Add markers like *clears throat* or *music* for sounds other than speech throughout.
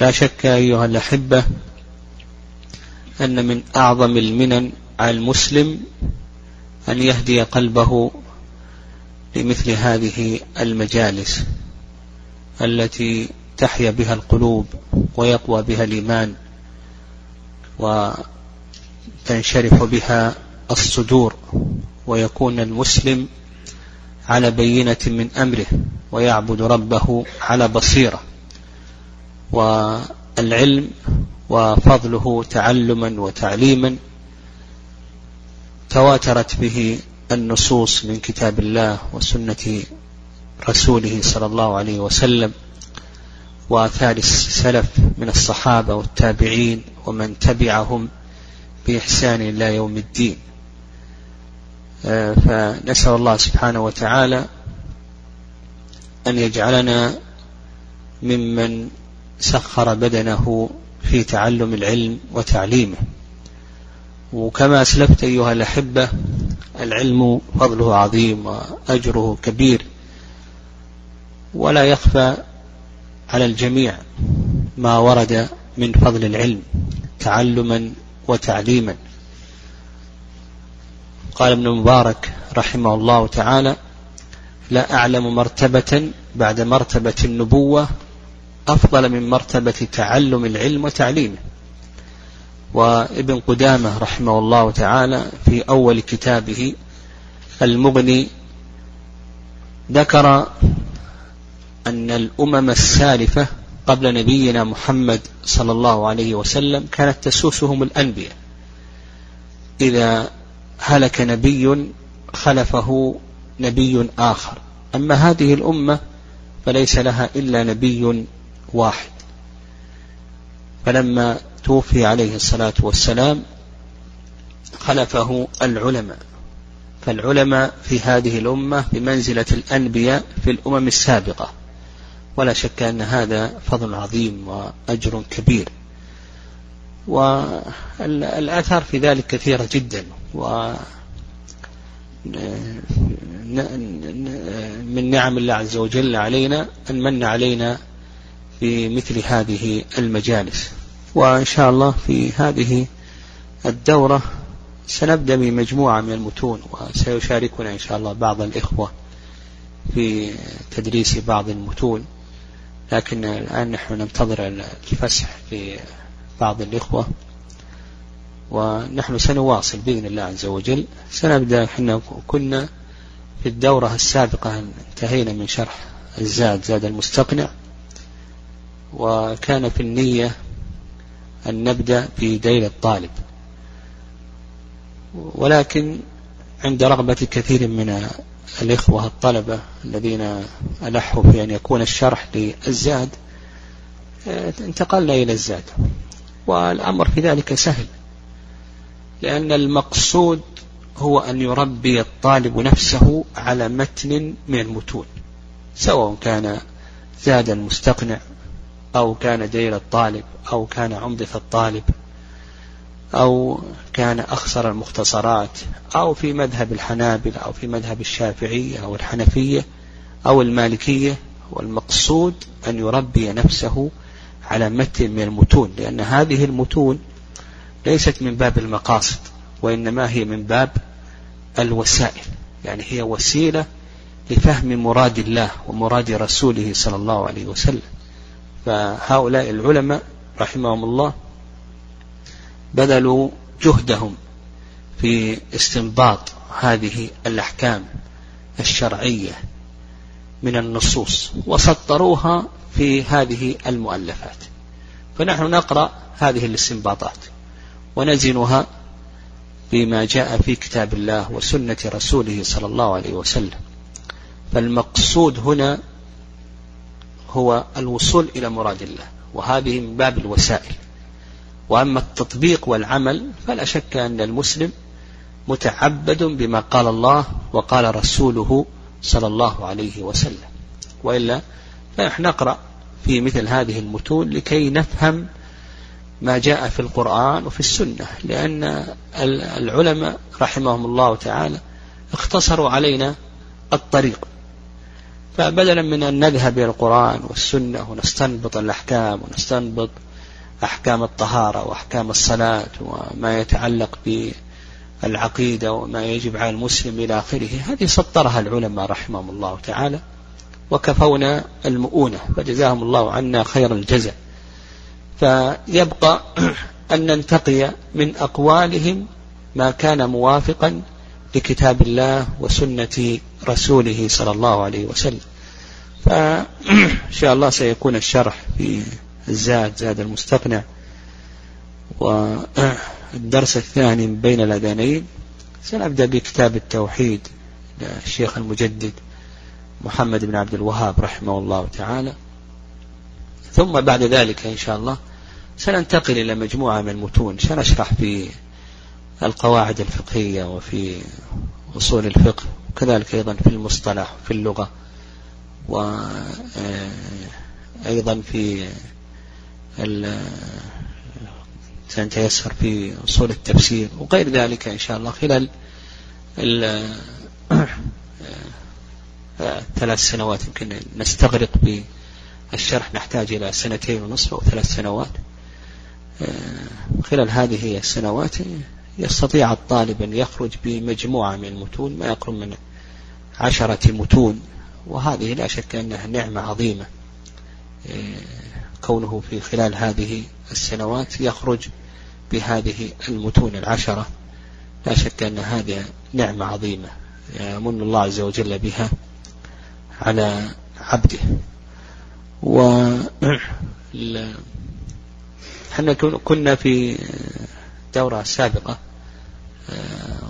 لا شك أيها الأحبة أن من أعظم المنن على المسلم أن يهدي قلبه لمثل هذه المجالس التي تحيا بها القلوب ويقوى بها الإيمان وتنشرح بها الصدور ويكون المسلم على بينة من أمره ويعبد ربه على بصيرة. والعلم وفضله تعلما وتعليما تواترت به النصوص من كتاب الله وسنة رسوله صلى الله عليه وسلم وآثار السلف من الصحابة والتابعين ومن تبعهم بإحسان إلى يوم الدين. آه، فنسأل الله سبحانه وتعالى أن يجعلنا ممن سخر بدنه في تعلم العلم وتعليمه. وكما أسلفت أيها الأحبة العلم فضله عظيم وأجره كبير ولا يخفى على الجميع ما ورد من فضل العلم تعلما وتعليما. قال ابن مبارك رحمه الله تعالى لا أعلم مرتبة بعد مرتبة النبوة أفضل من مرتبة تعلم العلم وتعليمه. وابن قدامة رحمه الله تعالى في أول كتابه المغني ذكر أن الأمم السالفة قبل نبينا محمد صلى الله عليه وسلم كانت تسوسهم الأنبياء. إذا هلك نبي خلفه نبي آخر. أما هذه الأمة فليس لها إلا نبي واحد. فلما توفي عليه الصلاة والسلام خلفه العلماء. فالعلماء في هذه الأمة بمنزلة الأنبياء في الأمم السابقة. ولا شك أن هذا فضل عظيم وأجر كبير. والآثار في ذلك كثيرة جدا. و من نعم الله عز وجل علينا أن من علينا بمثل هذه المجالس. وإن شاء الله في هذه الدورة سنبدأ بمجموعة من المتون وسيشاركنا إن شاء الله بعض الإخوة في تدريس بعض المتون. لكن الآن نحن ننتظر الفسح في بعض الإخوة. ونحن سنواصل بإذن الله عز وجل. سنبدأ إحنا كنا في الدورة السابقة انتهينا من شرح الزاد زاد المستقنع. وكان في النية أن نبدأ بديل الطالب. ولكن عند رغبة كثير من الإخوة الطلبة الذين ألحوا في أن يكون الشرح للزاد انتقلنا إلى الزاد. والأمر في ذلك سهل لأن المقصود هو أن يربي الطالب نفسه على متن من المتون سواء كان زادا مستقنع أو كان دير الطالب أو كان عمدة الطالب أو كان أخسر المختصرات أو في مذهب الحنابل أو في مذهب الشافعية أو الحنفية أو المالكية والمقصود أن يربي نفسه على متن من المتون لأن هذه المتون ليست من باب المقاصد وإنما هي من باب الوسائل يعني هي وسيلة لفهم مراد الله ومراد رسوله صلى الله عليه وسلم. فهؤلاء العلماء رحمهم الله بذلوا جهدهم في استنباط هذه الأحكام الشرعية من النصوص وسطروها في هذه المؤلفات. فنحن نقرأ هذه الاستنباطات ونزنها بما جاء في كتاب الله وسنة رسوله صلى الله عليه وسلم. فالمقصود هنا هو الوصول إلى مراد الله وهذه من باب الوسائل. وأما التطبيق والعمل فلا شك أن المسلم متعبد بما قال الله وقال رسوله صلى الله عليه وسلم. وإلا فنحن نقرأ في مثل هذه المتون لكي نفهم ما جاء في القرآن وفي السنة لأن العلماء رحمهم الله تعالى اختصروا علينا الطريق. فبدلا من أن نذهب إلى القرآن والسنة ونستنبط الأحكام ونستنبط أحكام الطهارة وأحكام الصلاة وما يتعلق بالعقيدة وما يجب على المسلم إلى آخره هذه سطرها العلماء رحمهم الله تعالى وكفونا المؤونة فجزاهم الله عنا خير الجزاء. فيبقى *clears throat* أن ننتقي من أقوالهم ما كان موافقا لكتاب الله وسنة رسوله صلى الله عليه وسلم. فإن *clears throat* شاء الله سيكون الشرح في الزاد زاد المستقنع والدرس *clears throat* الثاني بين الأذانين. سنبدأ بكتاب التوحيد للشيخ المجدد محمد بن عبد الوهاب رحمه الله تعالى. ثم بعد ذلك إن شاء الله سننتقل إلى مجموعة من المتون. سنشرح في القواعد الفقهية وفي أصول الفقه. وكذلك أيضا في المصطلح في اللغة وأيضا في سنتيسر في أصول التفسير وغير ذلك إن شاء الله خلال ثلاث سنوات. يمكن نستغرق بالشرح نحتاج إلى سنتين ونصف أو ثلاث سنوات. خلال هذه السنوات يستطيع الطالب أن يخرج بمجموعة من المتون ما يقرب من عشرة متون وهذه لا شك أنها نعمة عظيمة. كونه في خلال هذه السنوات يخرج بهذه المتون العشرة لا شك أن هذه نعمة عظيمة يمن الله عز وجل بها على عبده. و إحنا كنا في دورة سابقة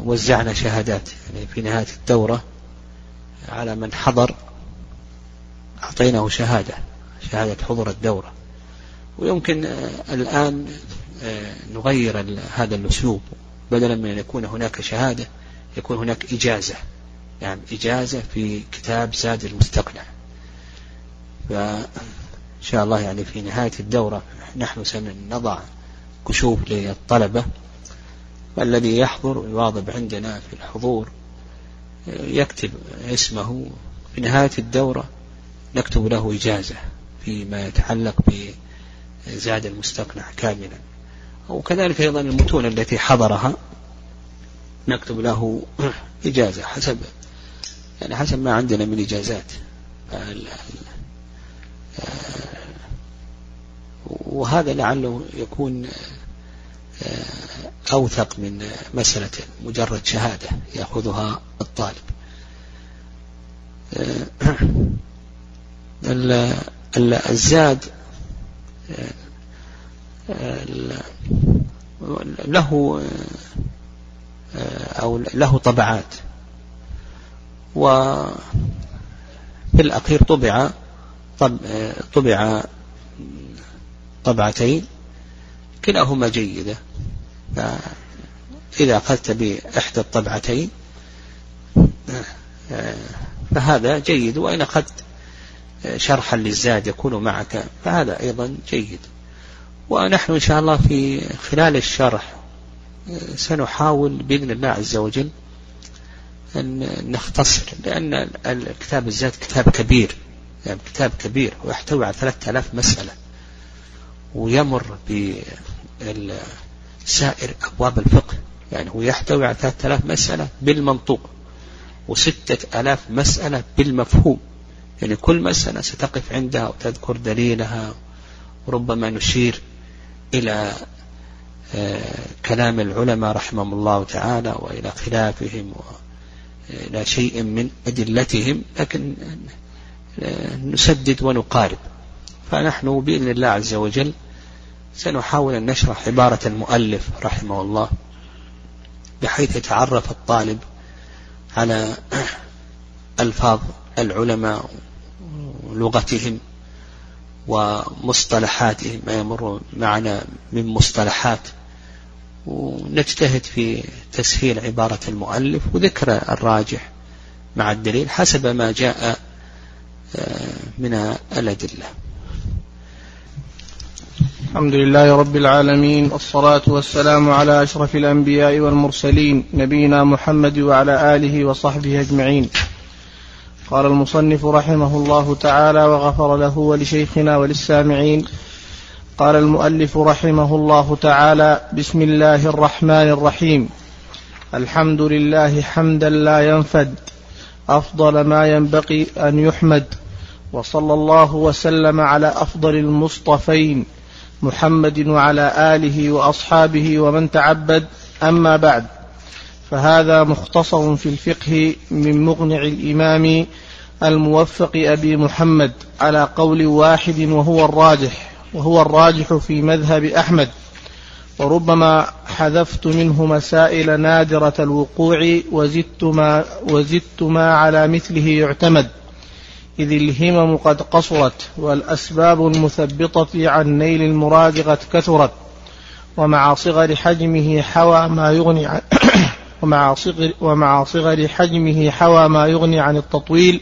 وزعنا شهادات يعني في نهاية الدورة على من حضر أعطيناه شهادة شهادة حضور الدورة. ويمكن الآن نغير هذا الأسلوب. بدلا من أن يكون هناك شهادة يكون هناك إجازة. يعني إجازة في كتاب زاد المستقنع. فإن شاء الله يعني في نهاية الدورة نحن سنضع كشوف للطلبة. الذي يحضر ويواظب عندنا في الحضور يكتب اسمه. في نهاية الدورة نكتب له إجازة فيما يتعلق بزاد المستقنع كاملا. وكذلك أيضا المتون التي حضرها نكتب له إجازة حسب يعني حسب ما عندنا من إجازات. وهذا لعله يكون أوثق من مسألة مجرد شهادة يأخذها الطالب. الزاد له أو له طبعات. وفي الأخير طبع طبع طبعتين. كلاهما جيدة. فإذا أخذت بإحدى الطبعتين فهذا جيد. وإن أخذت شرحا للزاد يكون معك فهذا أيضا جيد. ونحن إن شاء الله في خلال الشرح سنحاول بإذن الله عز وجل أن نختصر لأن الكتاب الزاد كتاب كبير يعني كتاب كبير ويحتوي على ثلاثة آلاف مسألة ويمر بسائر أبواب الفقه. يعني هو يحتوي على ثلاثة آلاف مسألة بالمنطوق وستة آلاف مسألة بالمفهوم. يعني كل مسألة ستقف عندها وتذكر دليلها وربما نشير إلى كلام العلماء رحمهم الله تعالى وإلى خلافهم وإلى شيء من أدلتهم لكن نسدد ونقارب. فنحن بإذن الله عز وجل سنحاول أن نشرح عبارة المؤلف رحمه الله بحيث يتعرف الطالب على ألفاظ العلماء ولغتهم ومصطلحاتهم ما يمر معنا من مصطلحات. ونجتهد في تسهيل عبارة المؤلف وذكر الراجح مع الدليل حسب ما جاء من الأدلة. الحمد لله رب العالمين والصلاة والسلام على أشرف الأنبياء والمرسلين نبينا محمد وعلى آله وصحبه أجمعين. قال المصنف رحمه الله تعالى وغفر له ولشيخنا وللسامعين قال المؤلف رحمه الله تعالى بسم الله الرحمن الرحيم الحمد لله حمدا لا ينفد أفضل ما ينبغي أن يحمد وصلى الله وسلم على أفضل المصطفين محمد وعلى آله وأصحابه ومن تعبد أما بعد. فهذا مختصر في الفقه من مغنع الإمام الموفق أبي محمد على قول واحد وهو الراجح وهو الراجح في مذهب أحمد. وربما حذفت منه مسائل نادرة الوقوع وزدت ما, وزدت ما على مثله يعتمد. إذ الهمم قد قصرت والأسباب المثبطة عن نيل المراد قد كثرت ومع صغر حجمه حوى ما يغني عن *coughs* ومع صغر, ومع صغر حجمه حوى ما يغني عن التطويل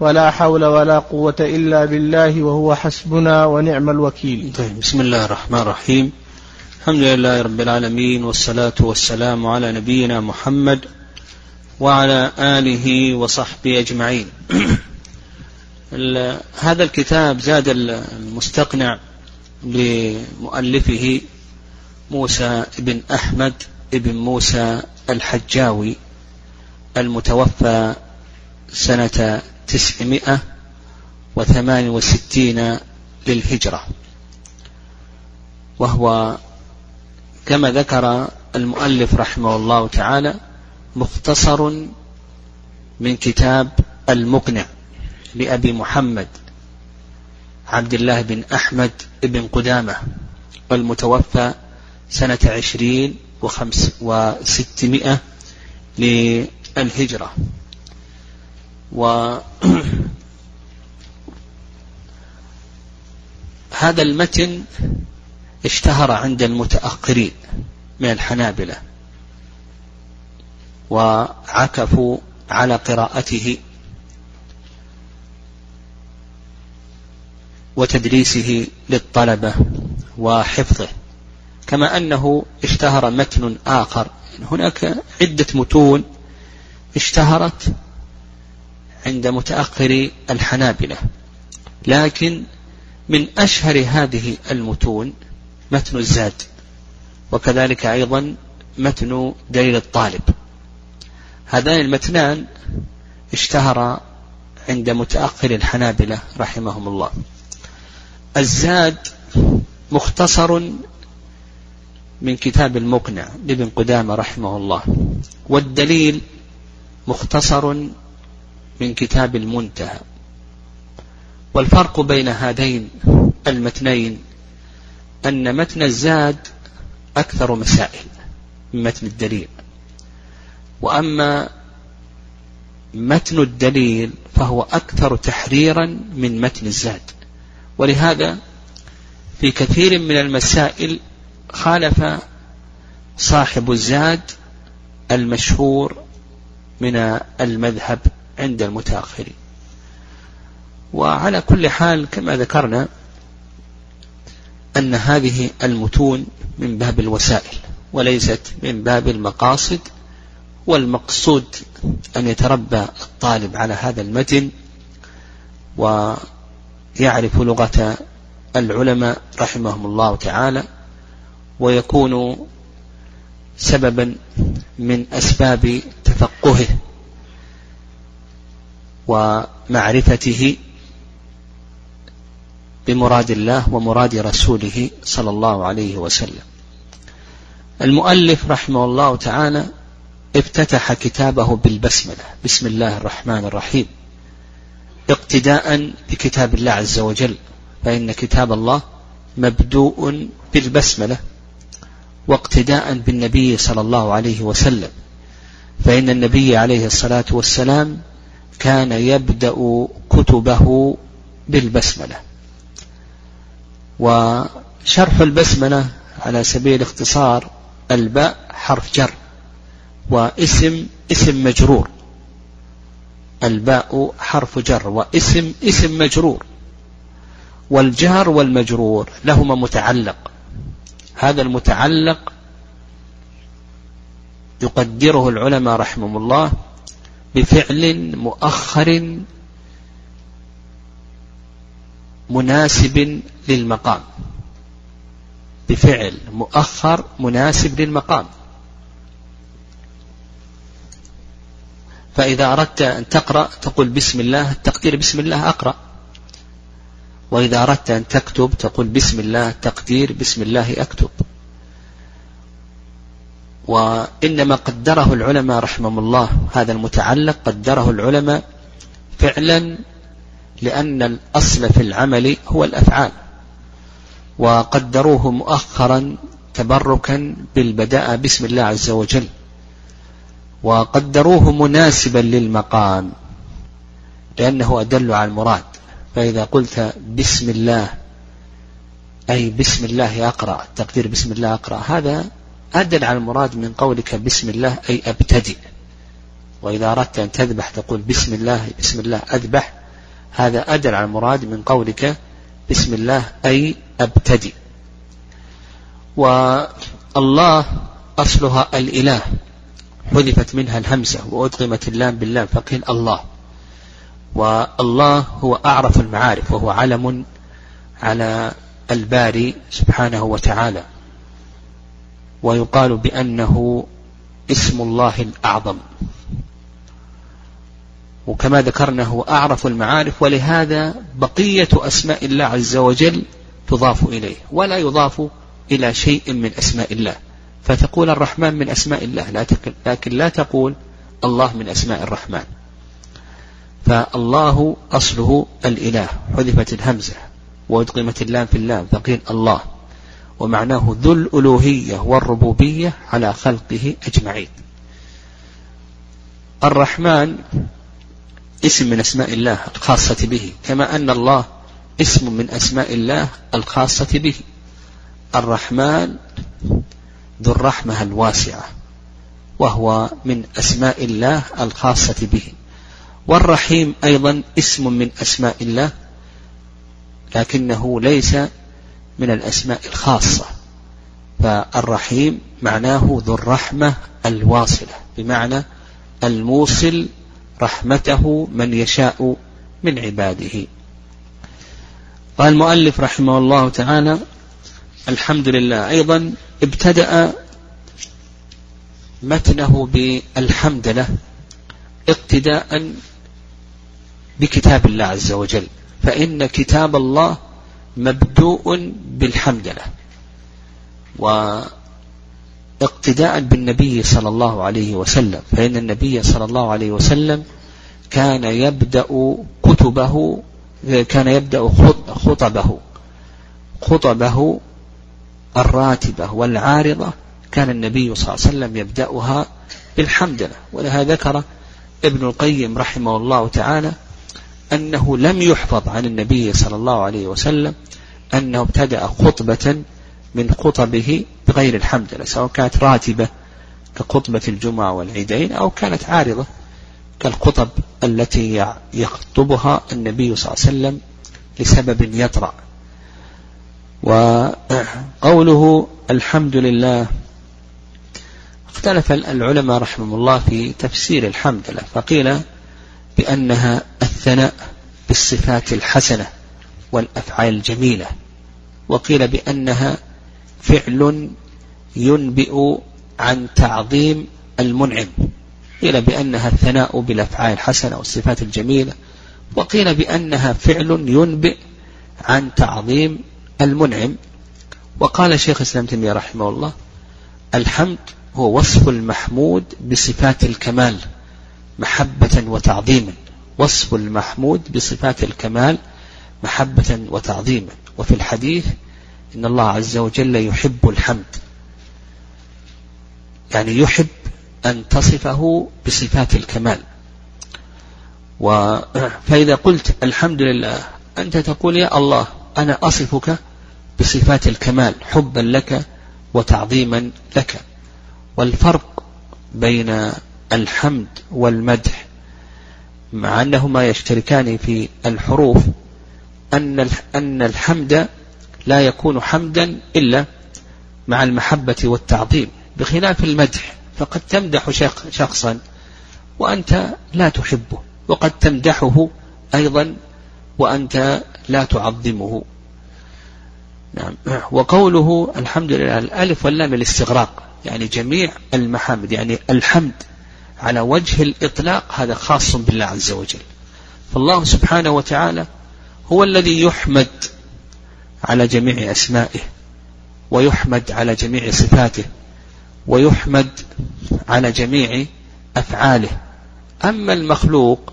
ولا حول ولا قوة إلا بالله وهو حسبنا ونعم الوكيل. طيب بسم الله الرحمن الرحيم. الحمد لله رب العالمين والصلاة والسلام على نبينا محمد وعلى آله وصحبه أجمعين. *coughs* هذا الكتاب زاد المستقنع لمؤلفه موسى بن أحمد بن موسى الحجاوي المتوفى سنة تسعمائة وثمان وستين للهجرة. وهو كما ذكر المؤلف رحمه الله تعالى مختصر من كتاب المقنع. لأبي محمد عبد الله بن أحمد بن قدامة المتوفى سنة عشرين وخمس وستمائة للهجرة. وهذا *clears throat* المتن اشتهر عند المتأخرين من الحنابلة وعكفوا على قراءته. وتدريسه للطلبة وحفظه كما أنه اشتهر متن آخر. هناك عدة متون اشتهرت عند متأخر الحنابلة لكن من أشهر هذه المتون متن الزاد وكذلك أيضا متن دليل الطالب. هذان المتنان اشتهر عند متأخر الحنابلة رحمهم الله. الزاد مختصر من كتاب المقنع لابن قدامة رحمه الله والدليل مختصر من كتاب المنتهى. والفرق بين هذين المتنين أن متن الزاد أكثر مسائل من متن الدليل. وأما متن الدليل فهو أكثر تحريرا من متن الزاد. ولهذا في كثير من المسائل خالف صاحب الزاد المشهور من المذهب عند المتأخرين. وعلى كل حال كما ذكرنا أن هذه المتون من باب الوسائل وليست من باب المقاصد والمقصود أن يتربى الطالب على هذا المتن ويعرف لغة العلماء رحمهم الله تعالى ويكون سببا من أسباب تفقهه ومعرفته بمراد الله ومراد رسوله صلى الله عليه وسلم. المؤلف رحمه الله تعالى افتتح كتابه بالبسملة. بسم الله الرحمن الرحيم. اقتداء بكتاب الله عز وجل فإن كتاب الله مبدوء بالبسملة واقتداء بالنبي صلى الله عليه وسلم فإن النبي عليه الصلاة والسلام كان يبدأ كتبه بالبسملة. وشرح البسملة على سبيل الاختصار الباء حرف جر واسم اسم مجرور. الباء حرف جر واسم اسم مجرور. والجار والمجرور لهما متعلق. هذا المتعلق يقدره العلماء رحمهم الله بفعل مؤخر مناسب للمقام. بفعل مؤخر مناسب للمقام. فإذا أردت أن تقرأ تقول بسم الله التقدير بسم الله أقرأ. وإذا أردت أن تكتب تقول بسم الله التقدير بسم الله أكتب. وإنما قدره العلماء رحمهم الله هذا المتعلق قدره العلماء فعلا لأن الأصل في العمل هو الأفعال. وقدروه مؤخرا تبركا بالبداء بسم الله عز وجل. وقدروه مناسبا للمقام لأنه أدل على المراد. فإذا قلت بسم الله أي بسم الله أقرأ تقدير بسم الله أقرأ هذا أدل على المراد من قولك بسم الله أي أبتدئ. وإذا أردت أن تذبح تقول بسم الله بسم الله أذبح هذا أدل على المراد من قولك بسم الله أي أبتدئ. والله أصلها الإله. حذفت منها الهمزة وأدغمت اللام باللام فقيل الله. والله هو أعرف المعارف وهو علم على الباري سبحانه وتعالى. ويقال بأنه اسم الله الأعظم. وكما ذكرنا هو أعرف المعارف ولهذا بقية أسماء الله عز وجل تضاف إليه ولا يضاف إلى شيء من أسماء الله. فتقول الرحمن من أسماء الله. لكن لا تقول الله من أسماء الرحمن. فالله أصله الإله. حذفت الهمزة وأدغمت اللام في اللام فقيل الله. ومعناه ذو الألوهية والربوبية على خلقه أجمعين. الرحمن اسم من أسماء الله الخاصة به كما أن الله اسم من أسماء الله الخاصة به. الرحمن ذو الرحمة الواسعة وهو من أسماء الله الخاصة به. والرحيم أيضا اسم من أسماء الله لكنه ليس من الأسماء الخاصة. فالرحيم معناه ذو الرحمة الواصلة بمعنى الموصل رحمته من يشاء من عباده. قال المؤلف رحمه الله تعالى الحمد لله. أيضا ابتدأ متنه بالحمد له اقتداء بكتاب الله عز وجل فإن كتاب الله مبدوء بالحمدلة واقتداء بالنبي صلى الله عليه وسلم فإن النبي صلى الله عليه وسلم كان يبدأ كتبه كان يبدأ خطبه خطبه الراتبة والعارضة كان النبي صلى الله عليه وسلم يبدأها بالحمدلة ولهذا ذكر ابن القيم رحمه الله تعالى أنه لم يحفظ عن النبي صلى الله عليه وسلم أنه ابتدأ خطبة من خطبه بغير الحمد سواء كانت راتبة كخطبة الجمعة والعيدين أو كانت عارضة كالخطب التي يخطبها النبي صلى الله عليه وسلم لسبب يطرأ. وقوله الحمد لله. اختلف العلماء رحمهم الله في تفسير الحمد لله فقيل بأنها الثناء بالصفات الحسنة والأفعال الجميلة وقيل بأنها فعل ينبئ عن تعظيم المنعم قيل بأنها الثناء بالأفعال الحسنة والصفات الجميلة وقيل بأنها فعل ينبئ عن تعظيم المنعم. وقال شيخ الإسلام تيمية رحمه الله الحمد هو وصف المحمود بصفات الكمال محبة وتعظيما وصف المحمود بصفات الكمال محبة وتعظيما وفي الحديث إن الله عز وجل يحب الحمد. يعني يحب أن تصفه بصفات الكمال. *clears throat* فإذا قلت الحمد لله أنت تقول يا الله أنا أصفك بصفات الكمال حبا لك وتعظيما لك. والفرق بين الحمد والمدح مع أنهما يشتركان في الحروف أن أن الحمد لا يكون حمدا إلا مع المحبة والتعظيم. بخلاف المدح فقد تمدح شخصا وأنت لا تحبه وقد تمدحه أيضا وأنت لا تعظمه. نعم. وقوله الحمد لله الألف واللام الاستغراق يعني جميع المحامد يعني الحمد على وجه الإطلاق هذا خاص بالله عز وجل. فالله سبحانه وتعالى هو الذي يحمد على جميع أسمائه ويحمد على جميع صفاته ويحمد على جميع أفعاله. أما المخلوق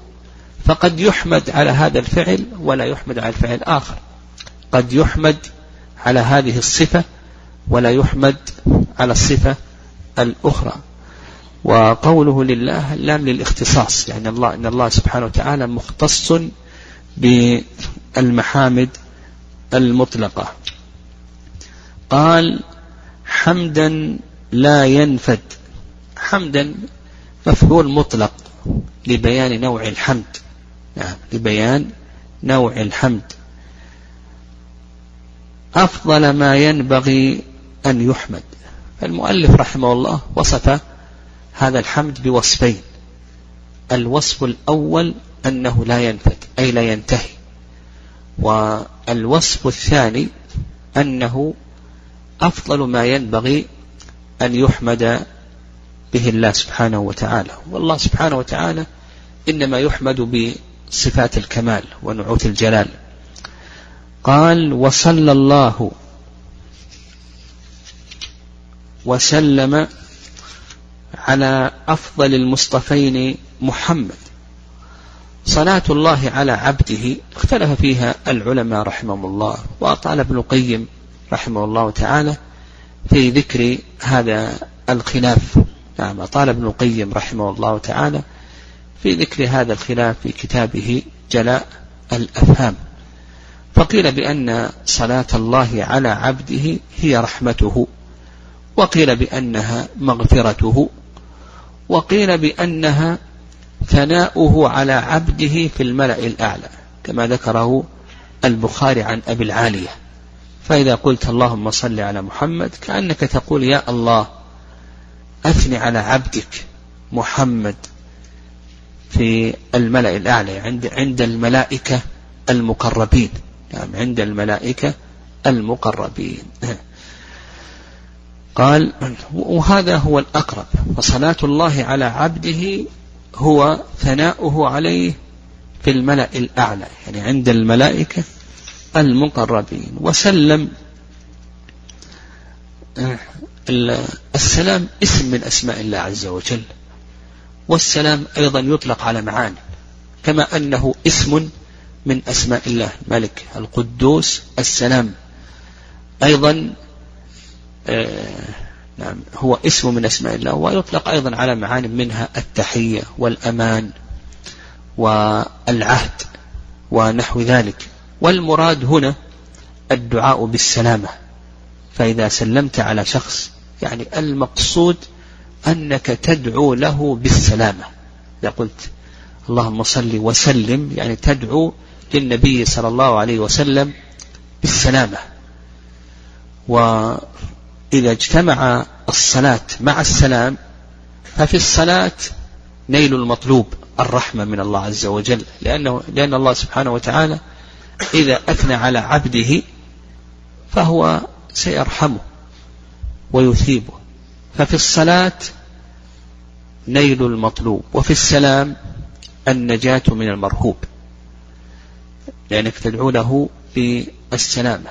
فقد يحمد على هذا الفعل ولا يحمد على الفعل الآخر. قد يحمد على هذه الصفة ولا يحمد على الصفة الأخرى. وقوله لله اللام للاختصاص يعني الله إن الله سبحانه وتعالى مختص بالمحامد المطلقة. قال حمدا لا ينفد. حمدا مفعول مطلق لبيان نوع الحمد. يعني لبيان نوع الحمد. أفضل ما ينبغي أن يحمد. المؤلف رحمه الله وصف هذا الحمد بوصفين. الوصف الأول أنه لا ينفد أي لا ينتهي. والوصف الثاني أنه أفضل ما ينبغي أن يحمد به الله سبحانه وتعالى. والله سبحانه وتعالى إنما يحمد بصفات الكمال ونعوت الجلال. قال وصلى الله. وسلم على أفضل المصطفين محمد. صلاة الله على عبده اختلف فيها العلماء رحمهم الله وأطال ابن القيم رحمه الله تعالى في ذكر هذا الخلاف. نعم أطال ابن القيم رحمه الله تعالى في ذكر هذا الخلاف في كتابه جلاء الأفهام. فقيل بأن صلاة الله على عبده هي رحمته وقيل بأنها مغفرته وقيل بأنها ثناؤه على عبده في الملأ الأعلى كما ذكره البخاري عن أبي العالية. فإذا قلت اللهم صل على محمد كأنك تقول يا الله أثني على عبدك محمد في الملأ الأعلى عند عند الملائكة المقربين. نعم عند الملائكة المقربين. قال وهذا هو الأقرب فصلاة الله على عبده هو ثناؤه عليه في الملأ الأعلى يعني عند الملائكة المقربين. وسلم السلام اسم من أسماء الله عز وجل والسلام أيضا يطلق على معاني كما أنه اسم من أسماء الله. الملك القدوس السلام. أيضا آه، نعم هو اسم من أسماء الله ويطلق أيضا على معاني منها التحية والأمان والعهد ونحو ذلك. والمراد هنا الدعاء بالسلامة. فإذا سلمت على شخص يعني المقصود أنك تدعو له بالسلامة. إذا قلت اللهم صل وسلم يعني تدعو للنبي صلى الله عليه وسلم بالسلامة. وإذا اجتمع الصلاة مع السلام ففي الصلاة نيل المطلوب الرحمة من الله عز وجل. لأنه لأن الله سبحانه وتعالى إذا أثنى على عبده فهو سيرحمه ويثيبه. ففي الصلاة نيل المطلوب وفي السلام النجاة من المرهوب. لأنك تدعو له بالسلامة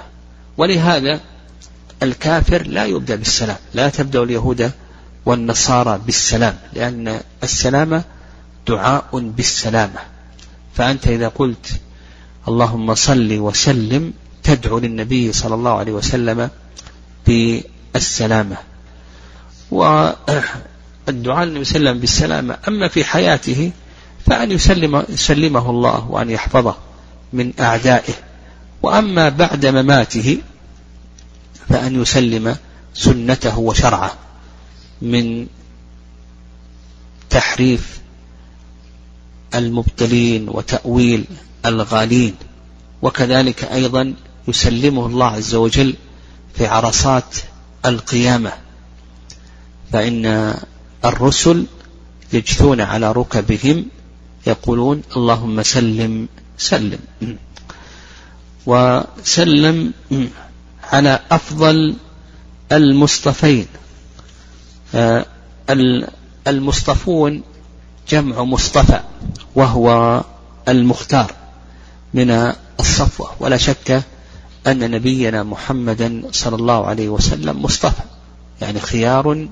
ولهذا الكافر لا يبدأ بالسلام لا تبدأ اليهود والنصارى بالسلام لأن السلامة دعاء بالسلامة. فأنت إذا قلت اللهم صل وسلم تدعو للنبي صلى الله عليه وسلم بالسلامة. والدعاء للنبي صلى الله عليه وسلم بالسلامة أما في حياته فأن يسلم يسلمه الله وأن يحفظه. من أعدائه. وأما بعد مماته فأن يسلم سنته وشرعه من تحريف المبطلين وتأويل الغالين. وكذلك أيضا يسلمه الله عز وجل في عرصات القيامة. فإن الرسل يجثون على ركبهم يقولون اللهم سلم سلم. وسلم على أفضل المصطفين. آه، المصطفون جمع مصطفى وهو المختار من الصفوة. ولا شك أن نبينا محمدا صلى الله عليه وسلم مصطفى. يعني خيار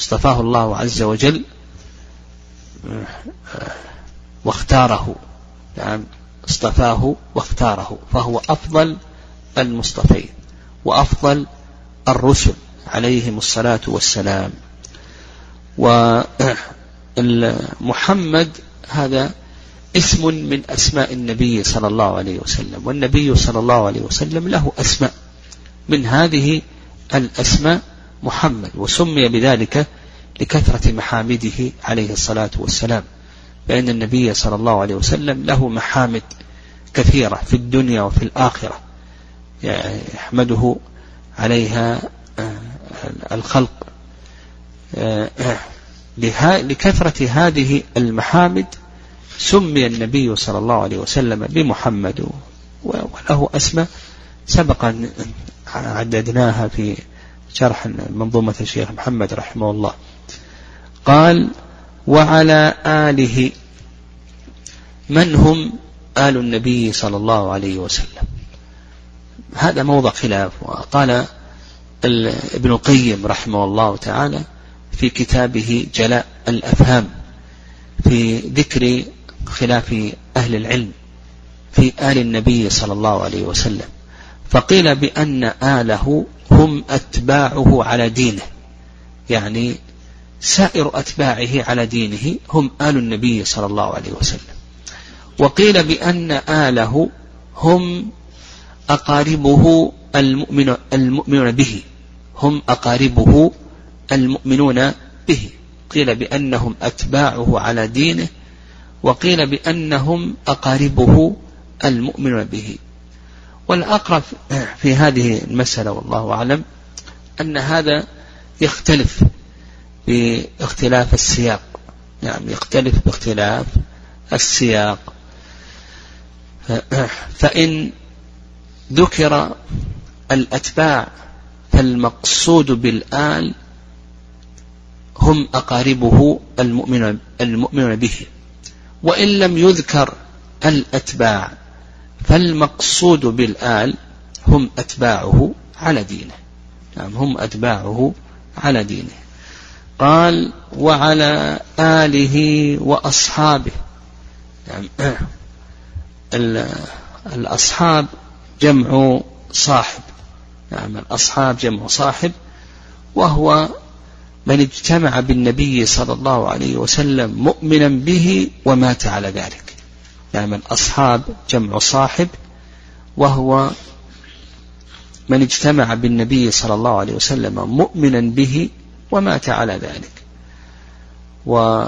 اصطفاه الله عز وجل. واختاره. يعني اصطفاه واختاره. فهو أفضل المصطفين وأفضل الرسل عليهم الصلاة والسلام. ومحمد هذا اسم من أسماء النبي صلى الله عليه وسلم. والنبي صلى الله عليه وسلم له أسماء. من هذه الأسماء محمد. وسمي بذلك لكثرة محامده عليه الصلاة والسلام. فإن النبي صلى الله عليه وسلم له محامد كثيرة في الدنيا وفي الآخرة. يحمده عليها آه، الخلق. آه، لكثرة هذه المحامد سمي النبي صلى الله عليه وسلم بمحمد وله أسماء سبق أن عددناها في شرح منظومة الشيخ محمد رحمه الله. قال وعلى آله. من هم آل النبي صلى الله عليه وسلم؟ هذا موضع خلاف. وقال ابن القيم رحمه الله تعالى في كتابه جلاء الأفهام في ذكر خلاف أهل العلم في آل النبي صلى الله عليه وسلم. فقيل بأن آله هم أتباعه على دينه. يعني سائر أتباعه على دينه هم آل النبي صلى الله عليه وسلم. وقيل بأن آله هم أقاربه المؤمن المؤمنون به. هم أقاربه المؤمنون به. قيل بأنهم أتباعه على دينه وقيل بأنهم أقاربه المؤمنون به. والأقرب في هذه المسألة والله أعلم أن هذا يختلف باختلاف السياق. يعني يختلف باختلاف السياق. فإن ذكر الأتباع فالمقصود بالآل هم أقاربه المؤمنون المؤمنون به. وإن لم يذكر الأتباع فالمقصود بالآل هم أتباعه على دينه. نعم هم أتباعه على دينه. قال وعلى آله وأصحابه. *clears throat* نعم الأصحاب جمع صاحب. نعم الأصحاب جمع صاحب وهو من اجتمع بالنبي صلى الله عليه وسلم مؤمنا به ومات على ذلك. نعم الأصحاب جمع صاحب وهو من اجتمع بالنبي صلى الله عليه وسلم مؤمنا به ومات على ذلك. و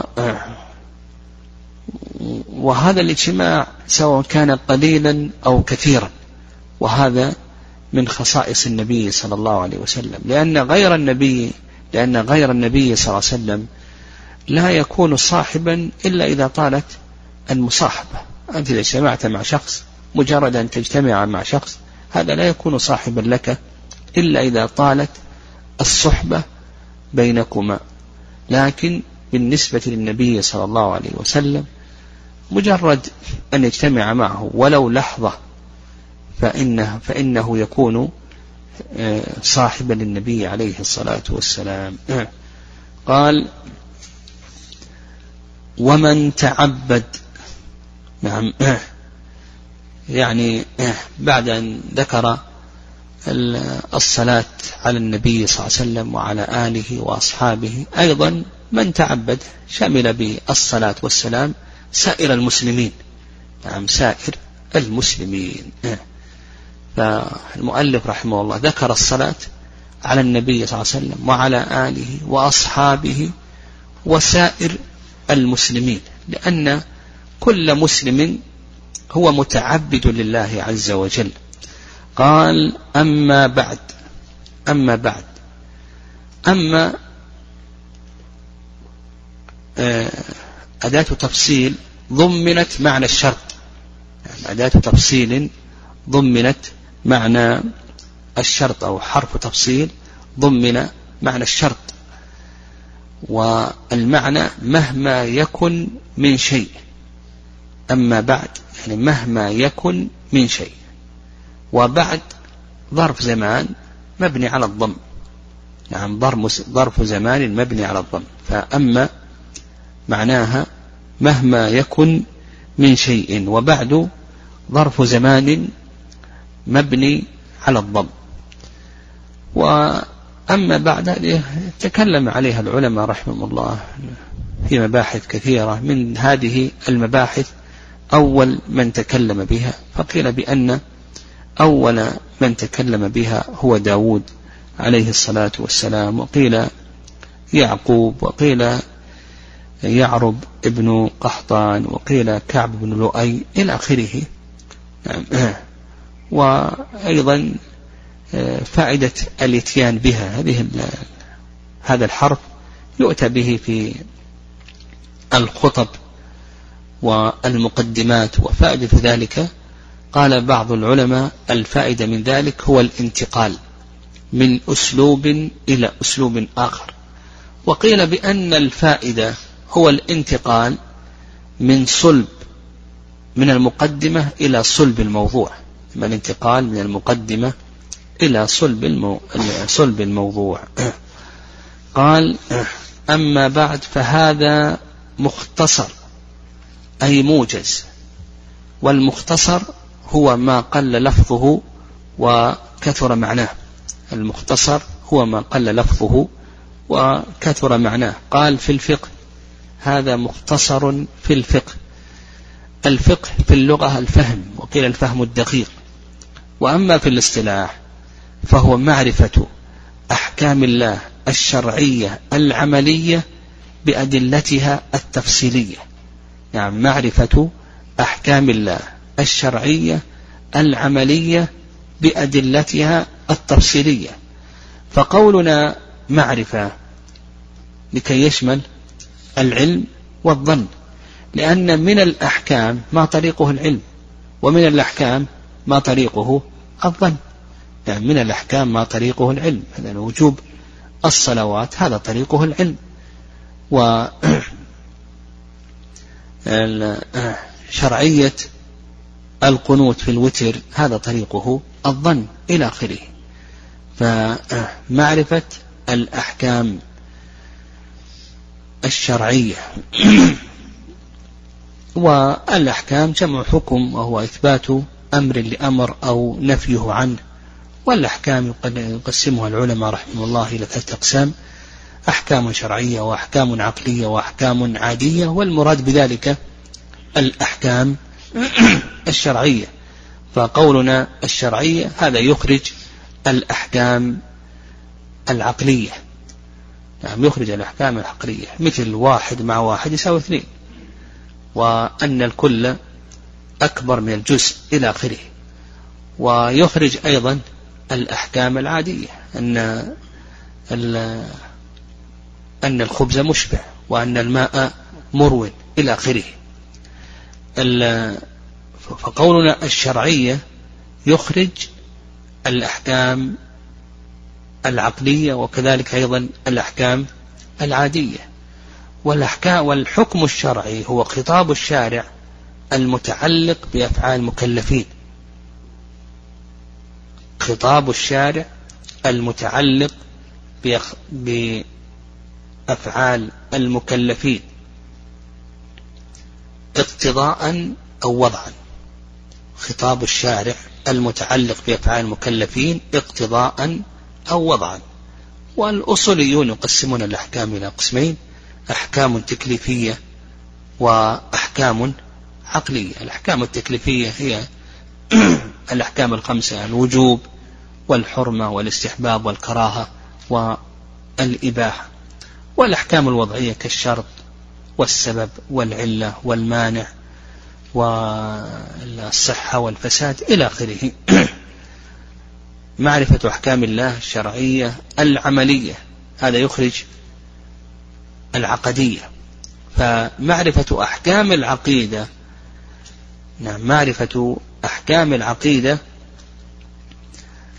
وهذا الاجتماع سواء كان قليلا أو كثيرا وهذا من خصائص النبي صلى الله عليه وسلم. لأن غير النبي لأن غير النبي صلى الله عليه وسلم لا يكون صاحبا إلا إذا طالت المصاحبة. أنت إذا اجتمعت مع شخص مجرد أن تجتمع مع شخص هذا لا يكون صاحبا لك إلا إذا طالت الصحبة بينكما لكن بالنسبة للنبي صلى الله عليه وسلم مجرد أن يجتمع معه ولو لحظة فإنه, فإنه يكون آه، صاحبا للنبي عليه الصلاة والسلام. *clears throat* قال ومن تعبد نعم. *clears throat* يعني *clears throat* بعد أن ذكر الصلاة على النبي صلى الله عليه وسلم وعلى آله وأصحابه. أيضا من تعبد شمل بالصلاة والسلام سائر المسلمين. نعم سائر المسلمين. فالمؤلف رحمه الله ذكر الصلاة على النبي صلى الله عليه وسلم وعلى آله وأصحابه وسائر المسلمين لأن كل مسلم هو متعبد لله عز وجل. قال أما بعد أما بعد. أما آه، أداة تفصيل ضمنت معنى الشرط. أداة تفصيل ضمنت معنى الشرط أو حرف تفصيل ضمن معنى الشرط. والمعنى مهما يكن من شيء. أما بعد يعني مهما يكن من شيء. وبعد ظرف زمان مبني على الضم. نعم ظرف زمان مبني على الضم. فأما معناها مهما يكن من شيء وبعد ظرف زمان مبني على الضم. وأما بعد تكلم عليها العلماء رحمهم الله في مباحث كثيرة. من هذه المباحث أول من تكلم بها فقيل بأن أول من تكلم بها هو داود عليه الصلاة والسلام وقيل يعقوب وقيل يعرب ابن قحطان وقيل كعب بن لؤي إلى آخره. *clears throat* وأيضا آه، فائدة الإتيان بها هذه هذا الحرف يؤتى به في الخطب والمقدمات وفائدة ذلك قال بعض العلماء الفائدة من ذلك هو الانتقال من أسلوب إلى أسلوب آخر. وقيل بأن الفائدة هو الانتقال من صلب من المقدمة إلى صلب الموضوع. الانتقال من المقدمة إلى صلب المو... صلب الموضوع. قال أما بعد فهذا مختصر أي موجز. والمختصر هو ما قل لفظه وكثر معناه. المختصر هو ما قل لفظه وكثر معناه. قال في الفقه هذا مختصر في الفقه. الفقه في اللغة الفهم وقيل الفهم الدقيق. وأما في الاصطلاح فهو معرفة أحكام الله الشرعية العملية بأدلتها التفصيلية. يعني معرفة أحكام الله الشرعية العملية بأدلتها التفصيلية. فقولنا معرفة لكي يشمل العلم والظن لأن من الأحكام ما طريقه العلم ومن الأحكام ما طريقه الظن. يعني من الأحكام ما طريقه العلم مثلا وجوب الصلوات هذا طريقه العلم. و *clears throat* *clears throat* شرعية القنوت في الوتر هذا طريقه الظن إلى آخره. فمعرفة الأحكام الشرعية. *clears throat* والأحكام جمع حكم وهو إثبات أمر لأمر أو نفيه عنه. والأحكام يقسمها العلماء رحمه الله إلى ثلاثة أقسام. أحكام شرعية وأحكام عقلية وأحكام عادية. والمراد بذلك الأحكام *coughs* الشرعية. فقولنا الشرعية هذا يخرج الأحكام العقلية. نعم يخرج الأحكام العقلية. مثل واحد مع واحد يساوي اثنين. وأن الكل أكبر من الجزء إلى آخره. ويخرج أيضا الأحكام العادية. أن أن الخبز مشبع وأن الماء مروي إلى آخره. فقولنا الشرعية يخرج الأحكام العقلية وكذلك أيضا الأحكام العادية. والأحكام والحكم الشرعي هو خطاب الشارع المتعلق بأفعال المكلفين. خطاب الشارع المتعلق بأفعال المكلفين. اقتضاء أو وضعا. خطاب الشارع المتعلق بأفعال المكلفين اقتضاء أو وضعا. والأصوليون يقسمون الأحكام إلى قسمين أحكام تكليفية وأحكام عقلية. الأحكام التكليفية هي *clears throat* الأحكام الخمسة الوجوب والحرمة والاستحباب والكراهة والإباحة. والأحكام الوضعية كالشرط والسبب والعلة والمانع والصحة والفساد إلى آخره. *clears throat* معرفة أحكام الله الشرعية العملية. هذا يخرج العقدية. فمعرفة أحكام العقيدة نعم معرفة أحكام العقيدة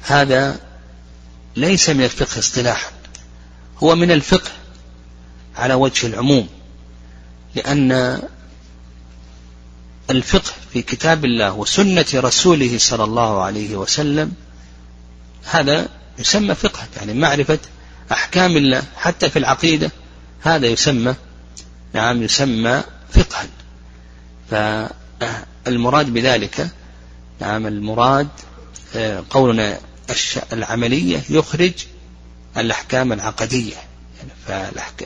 هذا ليس من الفقه اصطلاحا هو من الفقه على وجه العموم. لأن الفقه في كتاب الله وسنة رسوله صلى الله عليه وسلم هذا يسمى فقه يعني معرفة أحكام الله حتى في العقيدة هذا يسمى نعم يسمى فقها فالمراد بذلك نعم المراد آه، قولنا العملية يخرج الأحكام العقدية. يعني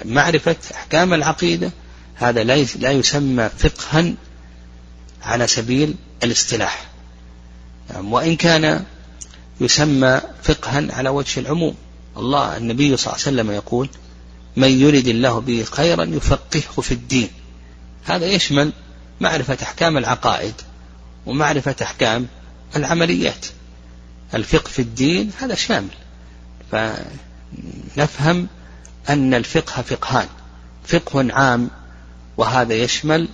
فمعرفة أحكام العقيدة هذا لا يسمى فقها على سبيل الاصطلاح. نعم وإن كان يسمى فقها على وجه العموم الله النبي صلى الله عليه وسلم يقول من يرد الله به خيرا يفقهه في الدين. هذا يشمل معرفة أحكام العقائد ومعرفة أحكام العمليات. الفقه في الدين هذا شامل. فنفهم أن الفقه فقهان. فقه عام وهذا يشمل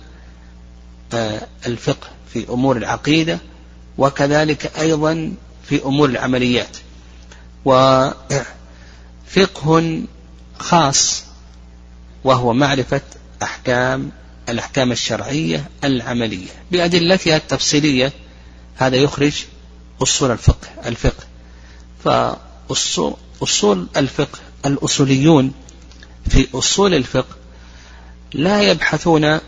آه، الفقه في أمور العقيدة وكذلك أيضا في أمور العمليات. وفقه خاص وهو معرفة أحكام الأحكام الشرعية العملية. بأدلتها التفصيلية هذا يخرج أصول الفقه الفقه. فأصول الفقه الأصوليون في أصول الفقه لا يبحثون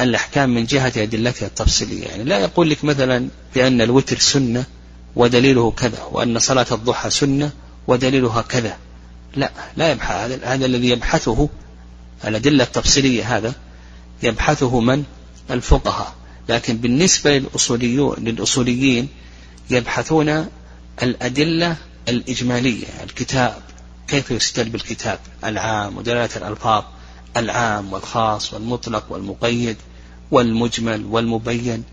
الأحكام من جهة أدلتها التفصيلية. يعني لا يقول لك مثلا بأن الوتر سنة ودليله كذا وأن صلاة الضحى سنة ودليلها كذا. لا لا يبحث. هذا الذي يبحثه الأدلة التفصيلية هذا يبحثه من؟ الفقهاء. لكن بالنسبة للأصوليون للأصوليين يبحثون الأدلة الإجمالية الكتاب كيف يستدل بالكتاب العام ودلالة الألفاظ. العام والخاص والمطلق والمقيد والمجمل والمبين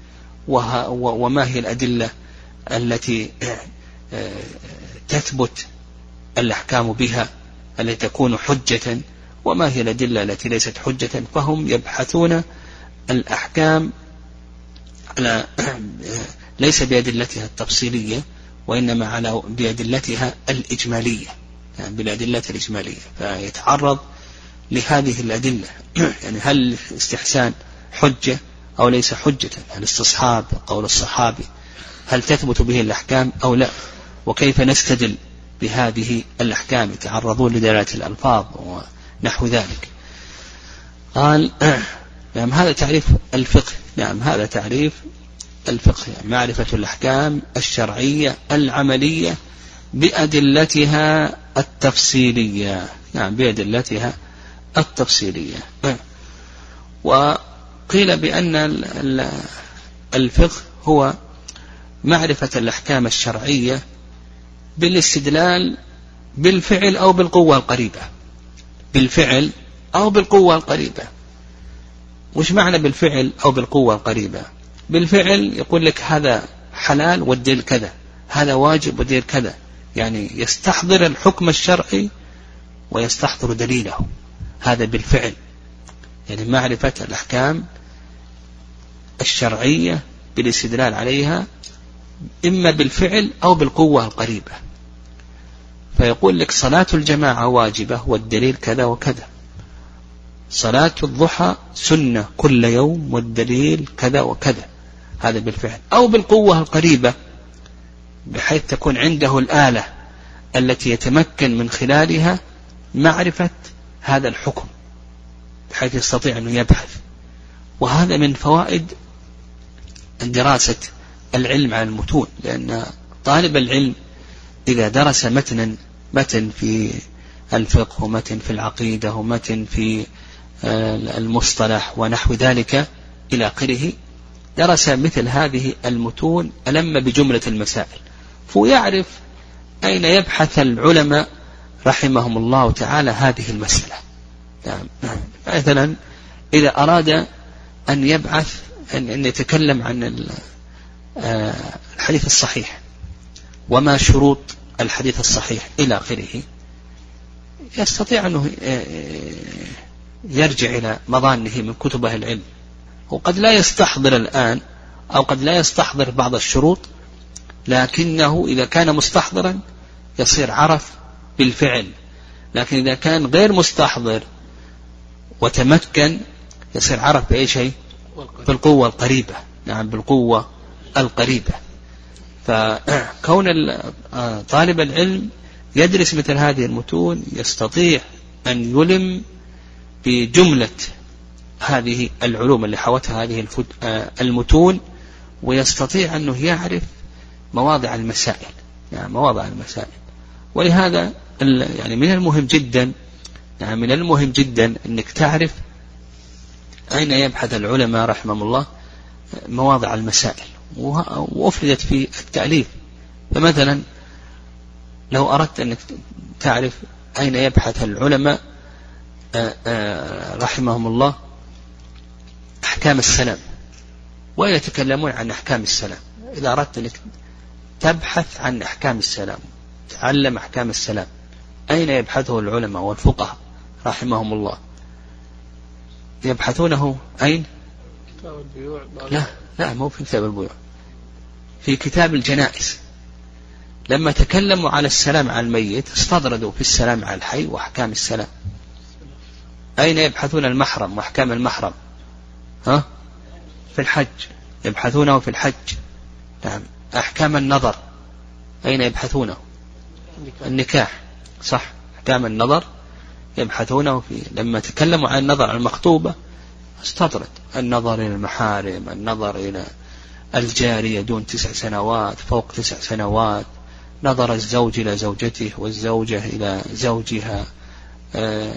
وما هي الأدلة التي آه، تثبت الأحكام بها التي تكون حجة؟ وما هي الأدلة التي ليست حجة؟ فهم يبحثون الأحكام على ليس بأدلتها التفصيلية وإنما على بأدلتها الإجمالية يعني بالأدلة الإجمالية. فيتعرض لهذه الأدلة. يعني هل الاستحسان حجة أو ليس حجة؟ الاستصحاب قول الصحابي هل تثبت به الأحكام أو لا؟ وكيف نستدل بهذه الأحكام؟ يتعرضون لدلالة الألفاظ ونحو ذلك. قال نعم هذا تعريف الفقه. نعم هذا تعريف الفقه. يعني معرفة الأحكام الشرعية العملية بأدلتها التفصيلية. نعم بأدلتها التفصيلية. وقيل بأن الفقه هو معرفة الأحكام الشرعية بالاستدلال بالفعل أو بالقوة القريبة. بالفعل أو بالقوة القريبة. وش معنى بالفعل أو بالقوة القريبة؟ بالفعل يقول لك هذا حلال والدليل كذا هذا واجب والدليل كذا. يعني يستحضر الحكم الشرعي ويستحضر دليله. هذا بالفعل. يعني معرفة الأحكام الشرعية بالاستدلال عليها إما بالفعل أو بالقوة القريبة. فيقول لك صلاة الجماعة واجبة والدليل كذا وكذا. صلاة الضحى سنة كل يوم والدليل كذا وكذا. هذا بالفعل. أو بالقوة القريبة بحيث تكون عنده الآلة التي يتمكن من خلالها معرفة هذا الحكم بحيث يستطيع أنه يبحث. وهذا من فوائد دراسة العلم عن المتون لأن طالب العلم إذا درس متنا متن في الفقه ومتن في العقيدة ومتن في آه، المصطلح ونحو ذلك إلى آخره درس مثل هذه المتون ألم بجملة المسائل. فيعرف أين يبحث العلماء رحمهم الله تعالى هذه المسألة. نعم مثلا إذا أراد أن يبعث أن يتكلم عن آه، الحديث الصحيح وما شروط الحديث الصحيح إلى آخره يستطيع أنه آه، يرجع إلى مظانه من كتب أهل العلم. وقد لا يستحضر الآن أو قد لا يستحضر بعض الشروط لكنه إذا كان مستحضرا يصير عرف بالفعل. لكن إذا كان غير مستحضر وتمكن يصير عرف بأي شيء؟ بالقوة القريبة. نعم بالقوة القريبة. فكون *clears throat* آه، طالب العلم يدرس مثل هذه المتون يستطيع أن يلم بجملة هذه العلوم اللي حوتها هذه آه، المتون ويستطيع أنه يعرف مواضع المسائل. يعني مواضع المسائل. ولهذا يعني من المهم جدا يعني من المهم جدا أنك تعرف أين يبحث العلماء رحمهم الله مواضع المسائل وأفردت في التأليف. فمثلا لو أردت أنك تعرف أين يبحث العلماء آه، آه، رحمهم الله أحكام السلام. ويتكلمون عن أحكام السلام. إذا أردت أنك تبحث عن أحكام السلام تعلم أحكام السلام. أين يبحثه العلماء والفقهاء رحمهم الله؟ يبحثونه أين؟ لا لا مو في كتاب البيوع. في كتاب الجنائز. لما تكلموا على السلام على الميت استطردوا في السلام على الحي وأحكام السلام. أين يبحثون المحرم وأحكام المحرم؟ ها؟ في الحج. يبحثونه في الحج. نعم. أحكام النظر. أين يبحثونه؟ النكاح. صح. أحكام النظر يبحثونه في لما تكلموا عن النظر المخطوبة استطرد. النظر إلى المحارم النظر إلى الجارية دون تسع سنوات فوق تسع سنوات. نظر الزوج إلى زوجته والزوجة إلى زوجها. آه،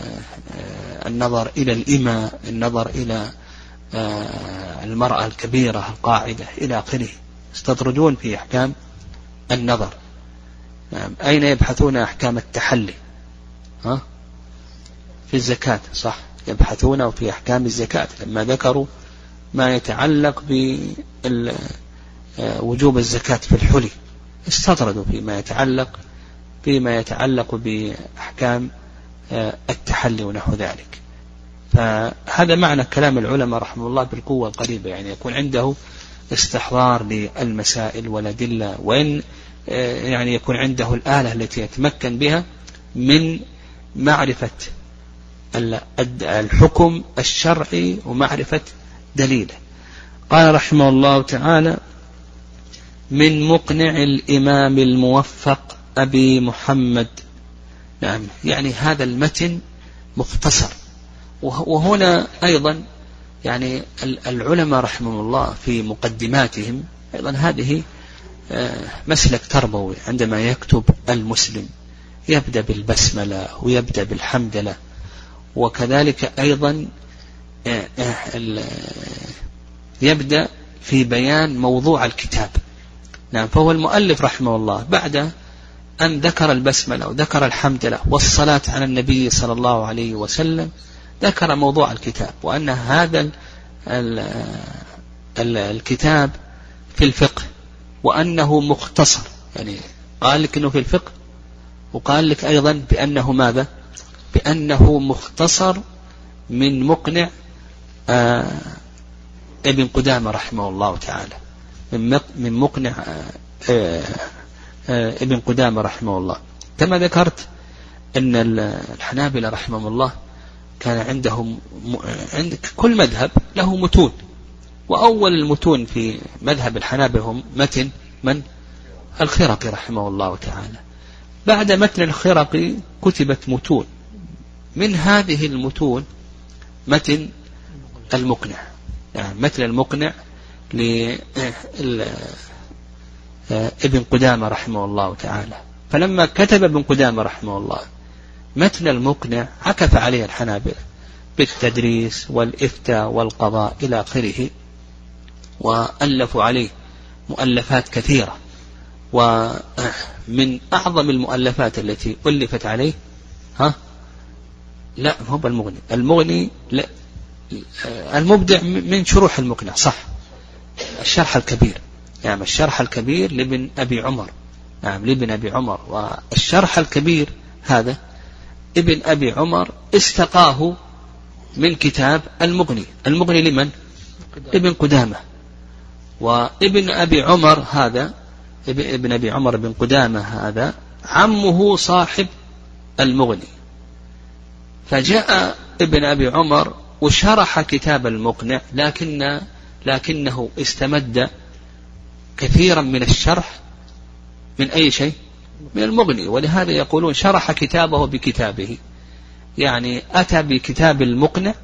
آه، النظر إلى الإماء النظر إلى آه، المرأة الكبيرة القاعدة إلى آخره. يستطردون في أحكام النظر. نعم. أين يبحثون أحكام التحلي؟ ها؟ في الزكاة صح. يبحثون في أحكام الزكاة. لما ذكروا ما يتعلق بوجوب الزكاة في الحلي. استطردوا فيما يتعلق فيما يتعلق بأحكام آه، التحلي ونحو ذلك. فهذا معنى كلام العلماء رحمه الله بالقوة القريبة. يعني يكون عنده استحضار للمسائل والأدلة وإن آه، يعني يكون عنده الآلة التي يتمكن بها من معرفة الحكم الشرعي ومعرفة دليله. قال رحمه الله تعالى من مقنع الإمام الموفق أبي محمد. نعم يعني هذا المتن مختصر. وهنا أيضا يعني العلماء رحمهم الله في مقدماتهم أيضا هذه آه، مسلك تربوي عندما يكتب المسلم يبدأ بالبسملة ويبدأ بالحمدلة وكذلك أيضا آه، آه، يبدأ في بيان موضوع الكتاب. نعم فهو المؤلف رحمه الله بعد أن ذكر البسملة وذكر الحمدلة والصلاة على النبي صلى الله عليه وسلم ذكر موضوع الكتاب وأن هذا الكتاب في الفقه وأنه مختصر. يعني قال لك أنه في الفقه وقال لك أيضا بأنه ماذا؟ بأنه مختصر من مقنع آه ابن قدامة رحمه الله تعالى. من مقنع آه آه آه ابن قدامة رحمه الله. كما ذكرت أن الحنابلة رحمهم الله كان عندهم عند كل مذهب له متون. وأول المتون في مذهب الحنابلة هم متن من؟ الخرقي رحمه الله تعالى. بعد متن الخرقي كتبت متون. من هذه المتون متن المقنع. يعني متن المقنع لابن قدامة رحمه الله تعالى. فلما كتب ابن قدامة رحمه الله متن المقنع عكف عليه الحنابلة بالتدريس والإفتاء والقضاء إلى آخره. وألفوا عليه مؤلفات كثيرة. ومن أعظم المؤلفات التي ألفت عليه ها؟ لا هو المغني المغني لا المبدع من شروح المقنع. صح. الشرح الكبير. يعني الشرح الكبير لابن أبي عمر. نعم لابن أبي عمر. والشرح الكبير هذا ابن أبي عمر استقاه من كتاب المغني. المغني لمن؟ ابن قدامة. وابن أبي عمر هذا ابن أبي عمر بن قدامة هذا عمه صاحب المغني. فجاء ابن أبي عمر وشرح كتاب المقنع لكن لكنه استمد كثيرا من الشرح من أي شيء؟ من المغني. ولهذا يقولون شرح كتابه بكتابه. يعني أتى بكتاب المقنع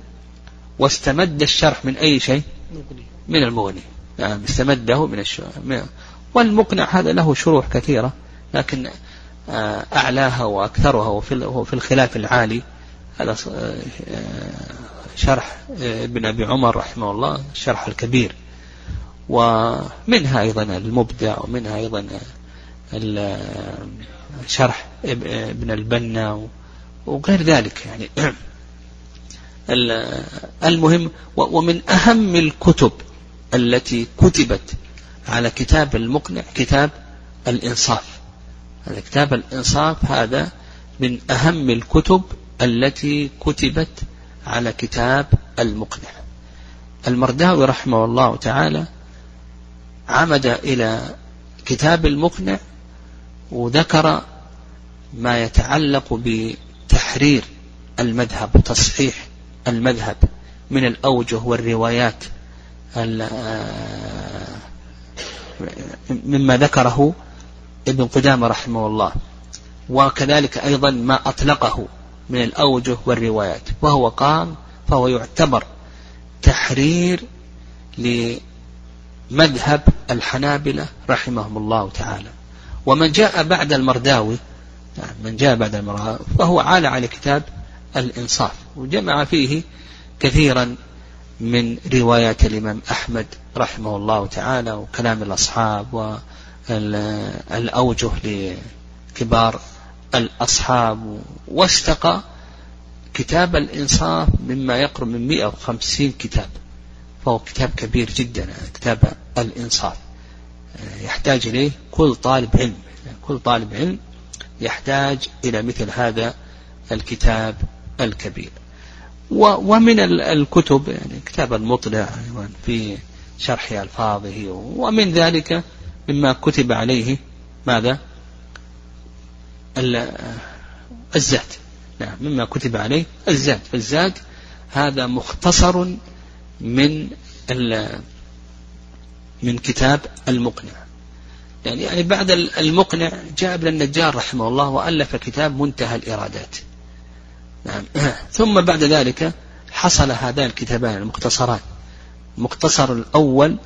واستمد الشرح من أي شيء؟ من المغني. يعني استمده من الشرح والمقنع هذا له شروح كثيرة لكن آه، أعلاها وأكثرها وفي الخلاف العالي. هذا آه، شرح آه، ابن أبي عمر رحمه الله الشرح الكبير. ومنها أيضا المبدع ومنها أيضا شرح ابن البنا وغير ذلك يعني. *clears throat* المهم ومن أهم الكتب التي كتبت على كتاب المقنع كتاب الإنصاف. هذا كتاب الإنصاف هذا من أهم الكتب التي كتبت على كتاب المقنع. المرداوي رحمه الله تعالى عمد إلى كتاب المقنع وذكر ما يتعلق بتحرير المذهب وتصحيح المذهب من الأوجه والروايات. مما ذكره ابن قدامة رحمه الله. وكذلك أيضا ما أطلقه من الأوجه والروايات. وهو قام فهو يعتبر تحرير لمذهب الحنابلة رحمهم الله تعالى. ومن جاء بعد المرداوي من جاء بعد المرداوي فهو عال على كتاب الإنصاف. وجمع فيه كثيرا من روايات الإمام أحمد رحمه الله تعالى وكلام الأصحاب والأوجه لكبار الأصحاب واستقى كتاب الإنصاف مما يقرب من 150 كتاب. فهو كتاب كبير جدا كتاب الإنصاف. يحتاج إليه كل طالب علم. كل طالب علم يحتاج إلى مثل هذا الكتاب الكبير. ومن الكتب يعني كتاب المطلع في شرح ألفاظه ومن ذلك مما كتب عليه ماذا؟ الزاد. نعم مما كتب عليه الزاد. فالزاد هذا مختصر من من كتاب المقنع. يعني يعني بعد المقنع جاء ابن النجار رحمه الله وألف كتاب منتهى الإرادات. نعم. *clears throat* ثم بعد ذلك حصل هذان الكتابان المختصران. المختصر الأول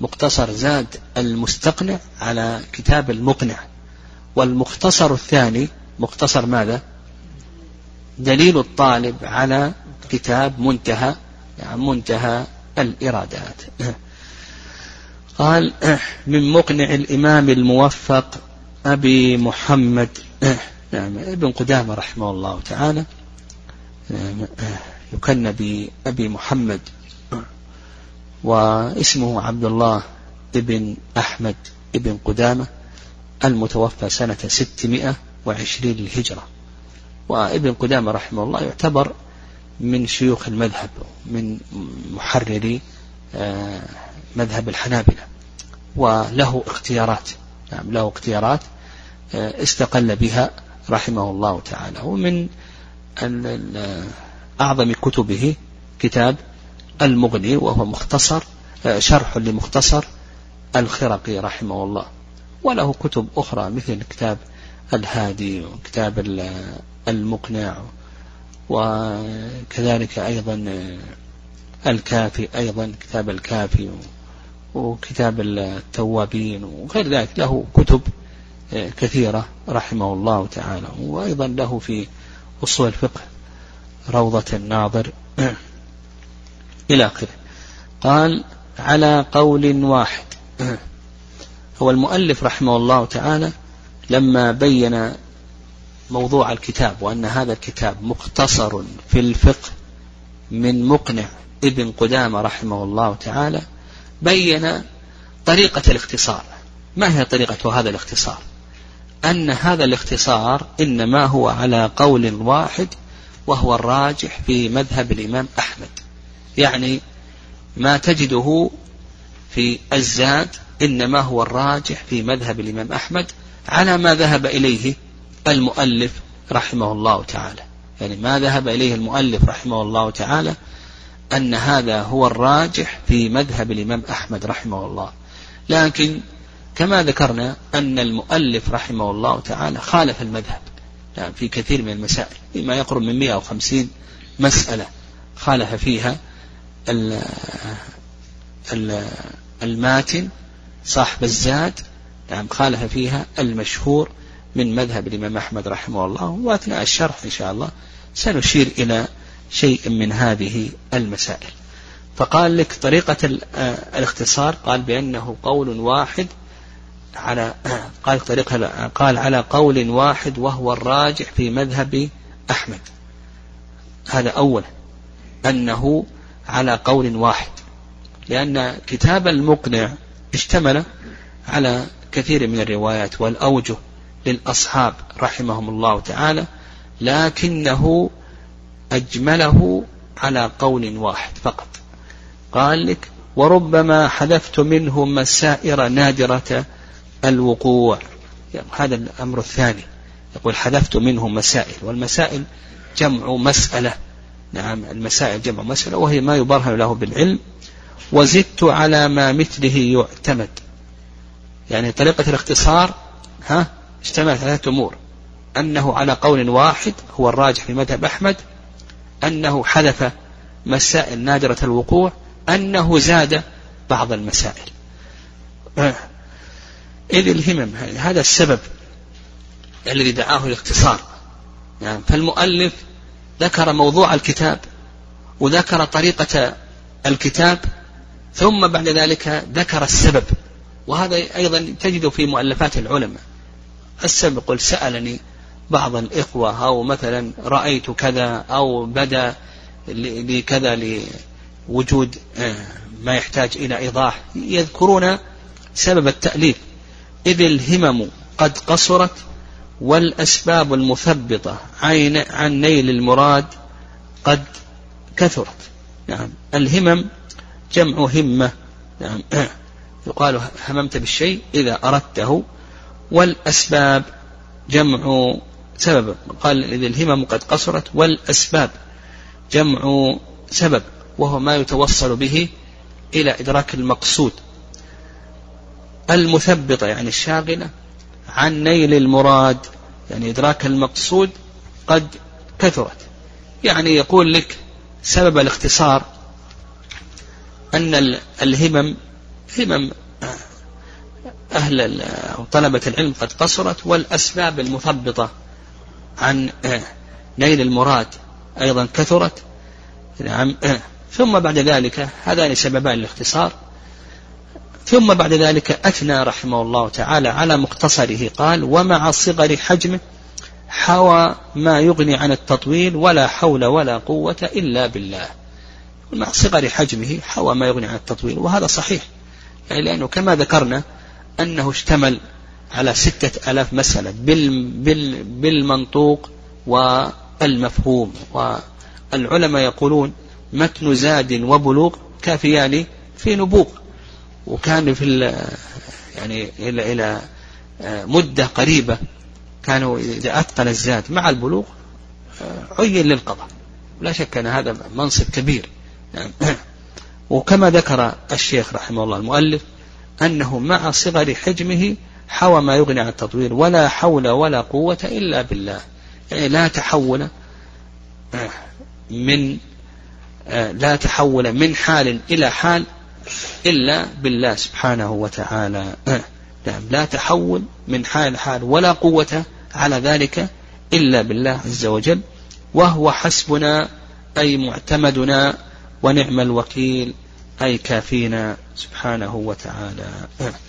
مختصر زاد المستقنع على كتاب المقنع. والمختصر الثاني مختصر ماذا؟ دليل الطالب على كتاب منتهى يعني منتهى الإرادات. *clears throat* قال *clears throat* من مقنع الإمام الموفق أبي محمد. نعم ابن قدامة رحمه الله تعالى. يكن بأبي محمد واسمه عبد الله ابن أحمد ابن قدامة المتوفى سنة ستمائة وعشرين للهجرة. وابن قدامة رحمه الله يعتبر من شيوخ المذهب من محرري آه، مذهب الحنابلة. وله اختيارات نعم له اختيارات آه، استقل بها رحمه الله تعالى. ومن أعظم كتبه كتاب المغني وهو مختصر آه، شرح لمختصر الخرقي رحمه الله. وله كتب أخرى مثل كتاب الهادي وكتاب المقنع وكذلك أيضا الكافي أيضا كتاب الكافي وكتاب التوابين وغير ذلك. له كتب كثيرة رحمه الله تعالى. وأيضا له في أصول الفقه روضة الناظر. إلى آخره. قال على قول واحد. هو المؤلف رحمه الله تعالى لما بين موضوع الكتاب وأن هذا الكتاب مختصر في الفقه من مقنع ابن قدامة رحمه الله تعالى بين طريقة الاختصار. ما هي طريقة هذا الاختصار؟ أن هذا الاختصار إنما هو على قول واحد وهو الراجح في مذهب الإمام أحمد. يعني ما تجده في الزاد إنما هو الراجح في مذهب الإمام أحمد على ما ذهب إليه المؤلف رحمه الله تعالى. يعني ما ذهب إليه المؤلف رحمه الله تعالى أن هذا هو الراجح في مذهب الإمام أحمد رحمه الله. لكن كما ذكرنا أن المؤلف رحمه الله تعالى خالف المذهب. يعني في كثير من المسائل فيما يقرب من 150 مسألة خالف فيها الماتن صاحب الزاد نعم خالف فيها المشهور من مذهب الإمام أحمد رحمه الله وأثناء الشرح إن شاء الله سنشير إلى شيء من هذه المسائل. فقال لك طريقة آه، الاختصار قال بأنه قول واحد على قال طريقة قال على قول واحد وهو الراجح في مذهب أحمد. هذا أولا أنه على قول واحد لأن كتاب المقنع اشتمل على كثير من الروايات والأوجه للأصحاب رحمهم الله تعالى لكنه أجمله على قول واحد فقط. قال لك وربما حذفت منه مسائر نادرة الوقوع. هذا الأمر الثاني. يقول حذفت منه مسائل والمسائل جمع مسألة. نعم المسائل جمع مسألة وهي ما يبرهن له بالعلم. وزدت على ما مثله يعتمد. يعني طريقة الاختصار ها اشتملت ثلاثة أمور. أنه على قول واحد هو الراجح في مذهب أحمد أنه حذف مسائل نادرة الوقوع أنه زاد بعض المسائل. إذ الهمم؟ هذا السبب الذي دعاه الاختصار. يعني فالمؤلف ذكر موضوع الكتاب وذكر طريقة الكتاب ثم بعد ذلك ذكر السبب. وهذا أيضا تجد في مؤلفات العلماء. السبب قل سألني بعض الإخوة أو مثلا رأيت كذا أو بدا لكذا لوجود آه، ما يحتاج إلى إيضاح. يذكرون سبب التأليف. إذ الهمم قد قصرت والأسباب المثبطة عن نيل المراد قد كثرت. نعم. الهمم جمع همة. نعم. *clears throat* يقال هممت بالشيء إذا أردته. والأسباب جمع سبب. قال إذا الهمم قد قصرت والأسباب جمع سبب وهو ما يتوصل به إلى إدراك المقصود. المثبطة يعني الشاغلة عن نيل المراد يعني إدراك المقصود قد كثرت. يعني يقول لك سبب الاختصار أن الهمم همم أهل أو طلبة العلم قد قصرت والأسباب المثبطة عن نيل المراد أيضا كثرت. نعم ثم بعد ذلك هذان سببان الاختصار. ثم بعد ذلك أثنى رحمه الله تعالى على مختصره قال ومع صغر حجمه حوى ما يغني عن التطويل ولا حول ولا قوة إلا بالله. مع صغر حجمه حوى ما يغني عن التطويل وهذا صحيح. يعني لأنه كما ذكرنا أنه اشتمل على ستة ألاف مسألة بال بال بالمنطوق والمفهوم. والعلماء يقولون متن زاد وبلوغ كافيان في نبوغ. وكان في يعني إلى إلى مدة قريبة كانوا إذا أتقن الزاد مع البلوغ عين للقضاء. لا شك أن هذا منصب كبير. نعم. *clears throat* وكما ذكر الشيخ رحمه الله المؤلف أنه مع صغر حجمه حوى ما يغني عن التطوير ولا حول ولا قوة إلا بالله. يعني لا تحول من لا تحول من حال إلى حال إلا بالله سبحانه وتعالى. *clears throat* نعم لا تحول من حال حال ولا قوة على ذلك إلا بالله عز وجل. وهو حسبنا أي معتمدنا ونعم الوكيل أي كافينا سبحانه وتعالى. *clears throat*